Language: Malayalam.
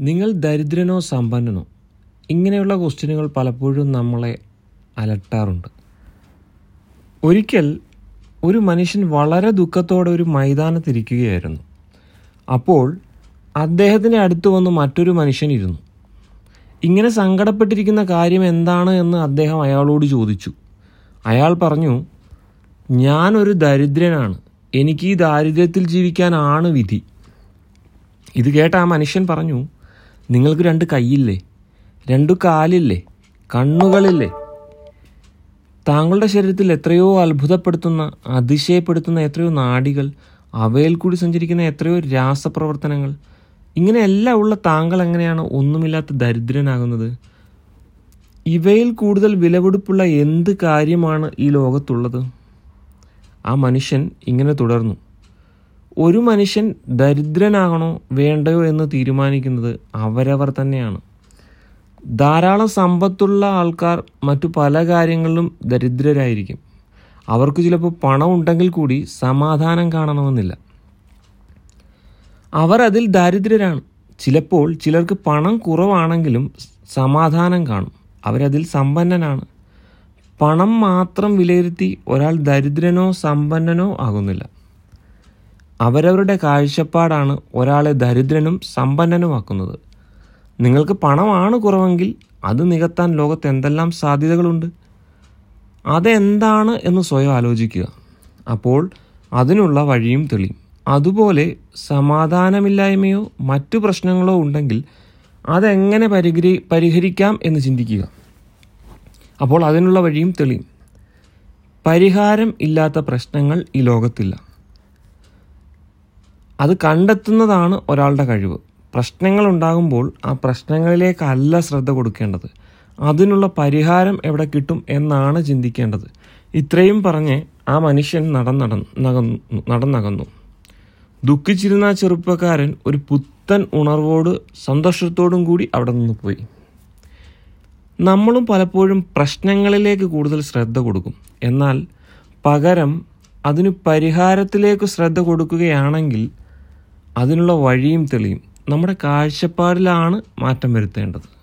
നിങ്ങൾ ദരിദ്രനോ സമ്പന്നനോ ഇങ്ങനെയുള്ള ക്വസ്റ്റ്യനുകൾ പലപ്പോഴും നമ്മളെ അലട്ടാറുണ്ട്. ഒരിക്കൽ ഒരു മനുഷ്യൻ വളരെ ദുഃഖത്തോടെ ഒരു മൈതാനത്തിരിക്കുകയായിരുന്നു. അപ്പോൾ അദ്ദേഹത്തിന്റെ അടുത്ത് വന്ന് മറ്റൊരു മനുഷ്യൻ ഇരുന്നു. ഇങ്ങനെ സങ്കടപ്പെട്ടിരിക്കുന്ന കാര്യം എന്താണ് എന്ന് അദ്ദേഹം അയാളോട് ചോദിച്ചു. അയാൾ പറഞ്ഞു ഞാനൊരു ദരിദ്രനാണ്. എനിക്ക് ഈ ദാരിദ്ര്യത്തിൽ ജീവിക്കാനാണ് വിധി. ഇത് കേട്ട ആ മനുഷ്യൻ പറഞ്ഞു നിങ്ങൾക്ക് രണ്ട് കൈയില്ലേ? രണ്ടു കാലില്ലേ? കണ്ണുകളില്ലേ? താങ്കളുടെ ശരീരത്തിൽ എത്രയോ അത്ഭുതപ്പെടുത്തുന്ന അതിശയപ്പെടുത്തുന്ന എത്രയോ നാടികൾ അവയിൽ കൂടി സഞ്ചരിക്കുന്ന എത്രയോ രാസപ്രവർത്തനങ്ങൾ. ഇങ്ങനെയെല്ലാം ഉള്ള താങ്കൾ എങ്ങനെയാണ് ഒന്നുമില്ലാത്ത ദരിദ്രനാകുന്നത്? ഇവയിൽ കൂടുതൽ വിലപിടിപ്പുള്ള എന്ത് കാര്യമാണ് ഈ ലോകത്തുള്ളത്? ആ മനുഷ്യൻ ഇങ്ങനെ തുടർന്നു. ഒരു മനുഷ്യൻ ദരിദ്രനാകണോ വേണ്ടയോ എന്ന് തീരുമാനിക്കുന്നത് അവരവർ തന്നെയാണ്. ധാരാളം സമ്പത്തുള്ള ആൾക്കാർ മറ്റു പല കാര്യങ്ങളിലും ദരിദ്രരായിരിക്കും. അവർക്ക് ചിലപ്പോൾ പണം ഉണ്ടെങ്കിൽ കൂടി സമാധാനം കാണണമെന്നില്ല. അവർ അതിൽ ദാരിദ്ര്യരാണ്. ചിലപ്പോൾ ചിലർക്ക് പണം കുറവാണെങ്കിലും സമാധാനം കാണും. അവരതിൽ സമ്പന്നനാണ്. പണം മാത്രം വിലയിരുത്തി ഒരാൾ ദരിദ്രനോ സമ്പന്നനോ ആകുന്നില്ല. അവരവരുടെ കാഴ്ചപ്പാടാണ് ഒരാളെ ദരിദ്രനും സമ്പന്നനുമാക്കുന്നത്. നിങ്ങൾക്ക് പണമാണ് കുറവെങ്കിൽ അത് നികത്താൻ ലോകത്ത് എന്തെല്ലാം സാധ്യതകളുണ്ട്? അതെന്താണ് എന്ന് സ്വയം ആലോചിക്കുക. അപ്പോൾ അതിനുള്ള വഴിയും തെളിയും. അതുപോലെ സമാധാനമില്ലായ്മയോ മറ്റു പ്രശ്നങ്ങളോ ഉണ്ടെങ്കിൽ അതെങ്ങനെ പരിഹരി പരിഹരിക്കാം എന്ന് ചിന്തിക്കുക. അപ്പോൾ അതിനുള്ള വഴിയും തെളിയും. പരിഹാരം ഇല്ലാത്ത പ്രശ്നങ്ങൾ ഈ ലോകത്തില്ല. അത് കണ്ടെത്തുന്നതാണ് ഒരാളുടെ കഴിവ്. പ്രശ്നങ്ങൾ ഉണ്ടാകുമ്പോൾ ആ പ്രശ്നങ്ങളിലേക്കല്ല ശ്രദ്ധ കൊടുക്കേണ്ടത്. അതിനുള്ള പരിഹാരം എവിടെ കിട്ടും എന്നാണ് ചിന്തിക്കേണ്ടത്. ഇത്രയും പറഞ്ഞ് ആ മനുഷ്യൻ നടന്നടന്നു നടന്നകന്നു ദുഃഖിച്ചിരുന്ന ആ ചെറുപ്പക്കാരൻ ഒരു പുത്തൻ ഉണർവോട് സന്തോഷത്തോടും കൂടി അവിടെ നിന്ന് പോയി. നമ്മളും പലപ്പോഴും പ്രശ്നങ്ങളിലേക്ക് കൂടുതൽ ശ്രദ്ധ കൊടുക്കും. എന്നാൽ പകരം അതിന് പരിഹാരത്തിലേക്ക് ശ്രദ്ധ കൊടുക്കുകയാണെങ്കിൽ അതിനുള്ള വഴിയും തെളിയും. നമ്മുടെ കാഴ്ചപ്പാടിലാണ് മാറ്റം വരുത്തേണ്ടത്.